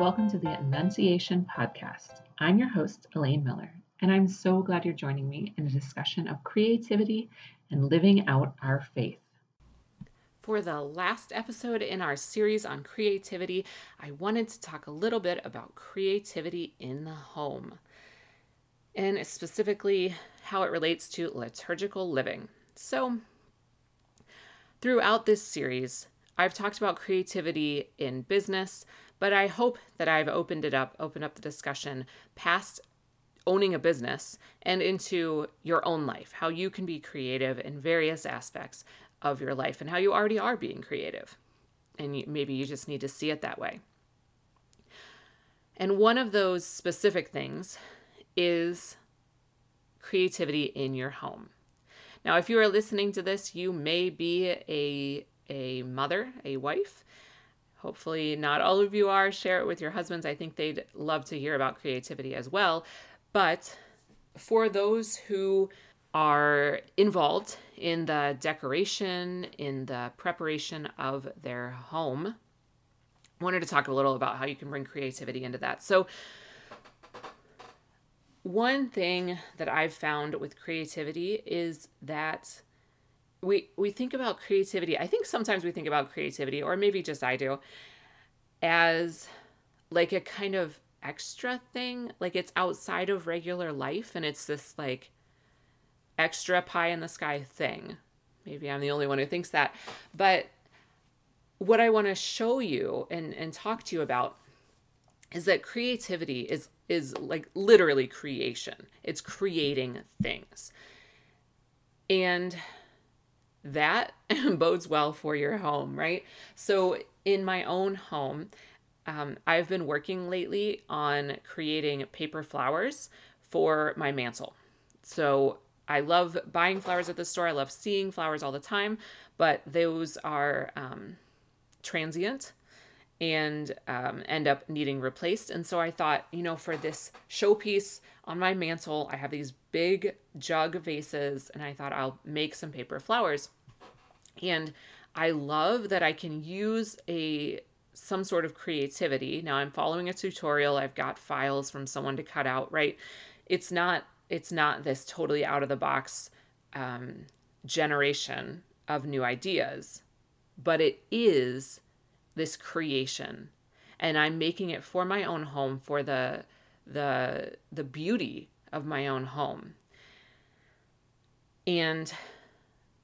welcome to the Annunciation Podcast. I'm your host, Elaine Miller, and I'm so glad you're joining me in a discussion of creativity and living out our faith. For the last episode in our series on creativity, I wanted to talk a little bit about creativity in the home, and specifically how it relates to liturgical living. So, throughout this series, I've talked about creativity in business, but I hope that I've opened it up, opened up the discussion past owning a business and into your own life, how you can be creative in various aspects of your life and how you already are being creative. And maybe you just need to see it that way. And one of those specific things is creativity in your home. Now, if you are listening to this, you may be a, a mother, a wife, Hopefully, not all of you are. Share it with your husbands. I think they'd love to hear about creativity as well. But for those who are involved in the decoration, in the preparation of their home, I wanted to talk a little about how you can bring creativity into that. So, one thing that I've found with creativity is that we we think about creativity. I think sometimes we think about creativity, or maybe just I do, as like a kind of extra thing. Like it's outside of regular life, and it's this like extra pie in the sky thing. Maybe I'm the only one who thinks that, but what I want to show you and and talk to you about is that creativity is is like literally creation. It's creating things. And that bodes well for your home, right? So, in my own home, um, I've been working lately on creating paper flowers for my mantle. So, I love buying flowers at the store. I love seeing flowers all the time, but those are um, transient and um, end up needing replaced. And so I thought, you know, for this showpiece on my mantle, I have these big jug vases, and I thought I'll make some paper flowers. And I love that I can use a some sort of creativity. Now I'm following a tutorial. I've got files from someone to cut out, right? It's not it's not this totally out of the box um, generation of new ideas, but it is this creation. And i'm making it for my own home for the the the beauty of my own home. And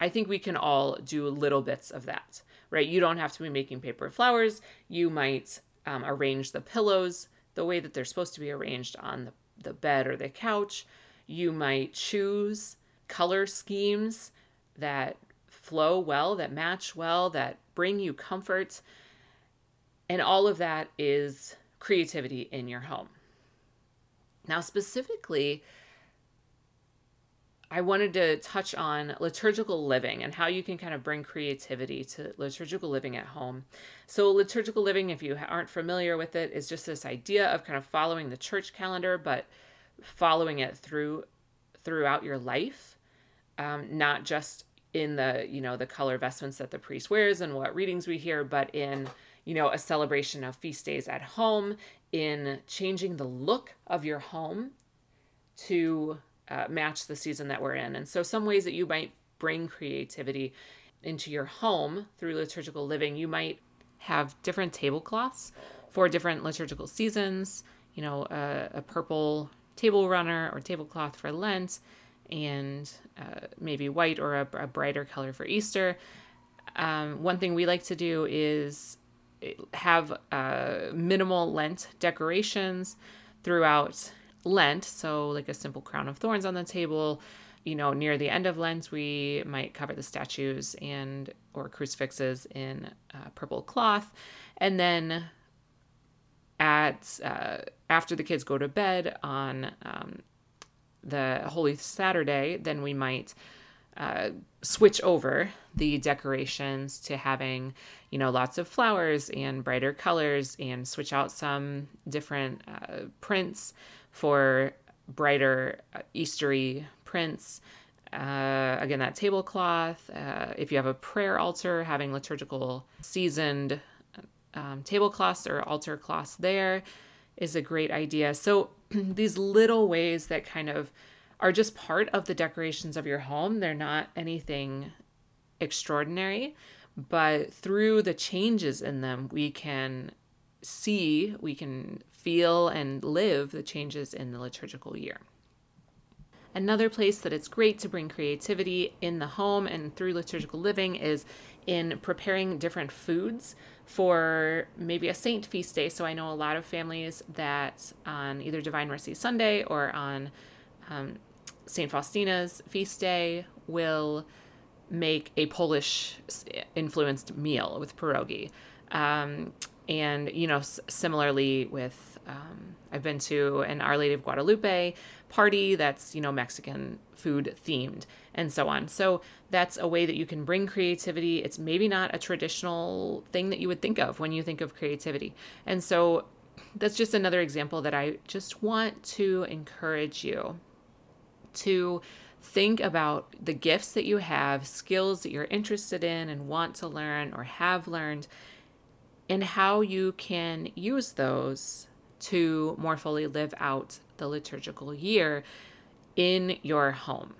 i think we can all do little bits of that right? You don't have to be making paper flowers. You might um, arrange the pillows the way that they're supposed to be arranged on the, the bed or the couch. You might choose color schemes that flow well that match well that bring you comfort and all of that is creativity in your home. Now, specifically, I wanted to touch on liturgical living and how you can kind of bring creativity to liturgical living at home. So, liturgical living, if you aren't familiar with it, is just this idea of kind of following the church calendar, but following it through throughout your life, um, not just in the you know the color vestments that the priest wears and what readings we hear, but in you know, a celebration of feast days at home, in changing the look of your home to uh, match the season that we're in. And so, some ways that you might bring creativity into your home through liturgical living, you might have different tablecloths for different liturgical seasons, you know, a, a purple table runner or tablecloth for Lent, and uh, maybe white or a, a, brighter color for Easter. Um, one thing we like to do is have uh, minimal Lent decorations throughout Lent. So, like a simple crown of thorns on the table. You know, near the end of Lent, we might cover the statues and or crucifixes in uh, purple cloth, and then at uh, after the kids go to bed on um, the Holy Saturday, then we might uh, switch over the decorations to having, you know, lots of flowers and brighter colors and switch out some different uh, prints for brighter uh, Eastery prints. Uh, again, that tablecloth. If you have a prayer altar, having liturgical seasoned um, tablecloths or altar cloths there is a great idea. So these little ways that kind of are just part of the decorations of your home. They're not anything extraordinary, but through the changes in them, we can see, we can feel and live the changes in the liturgical year. Another place that it's great to bring creativity in the home and through liturgical living is in preparing different foods for maybe a saint feast day. So I know a lot of families that on either Divine Mercy Sunday or on um, St. Faustina's feast day will make a Polish influenced meal with pierogi. Um, and, you know, s- similarly with, um, I've been to an Our Lady of Guadalupe party that's, you know, Mexican food themed and so on. So that's a way that you can bring creativity. It's maybe not a traditional thing that you would think of when you think of creativity. And so that's just another example that I just want to encourage you to think about the gifts that you have, skills that you're interested in and want to learn or have learned, and how you can use those to more fully live out the liturgical year in your home.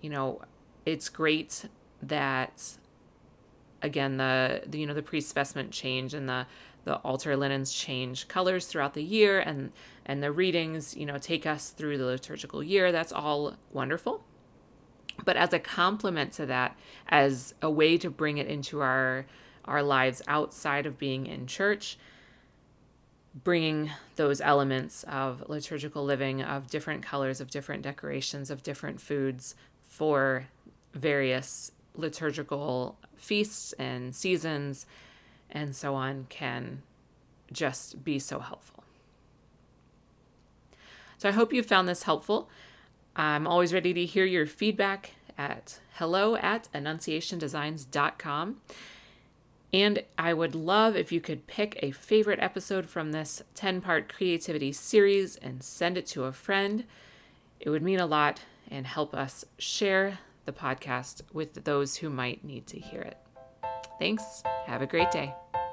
You know, it's great that again the, the you know the priest vestment change and the the altar linens change colors throughout the year and and the readings you know take us through the liturgical year. That's all wonderful. But as a complement to that as a way to bring it into our our lives outside of being in church bringing those elements of liturgical living of different colors of different decorations of different foods for various liturgical feasts and seasons and so on can just be so helpful. So I hope you found this helpful. I'm always ready to hear your feedback at hello at annunciationdesigns.com. And I would love if you could pick a favorite episode from this 10 part creativity series and send it to a friend. It would mean a lot and help us share the podcast with those who might need to hear it. Thanks. Have a great day.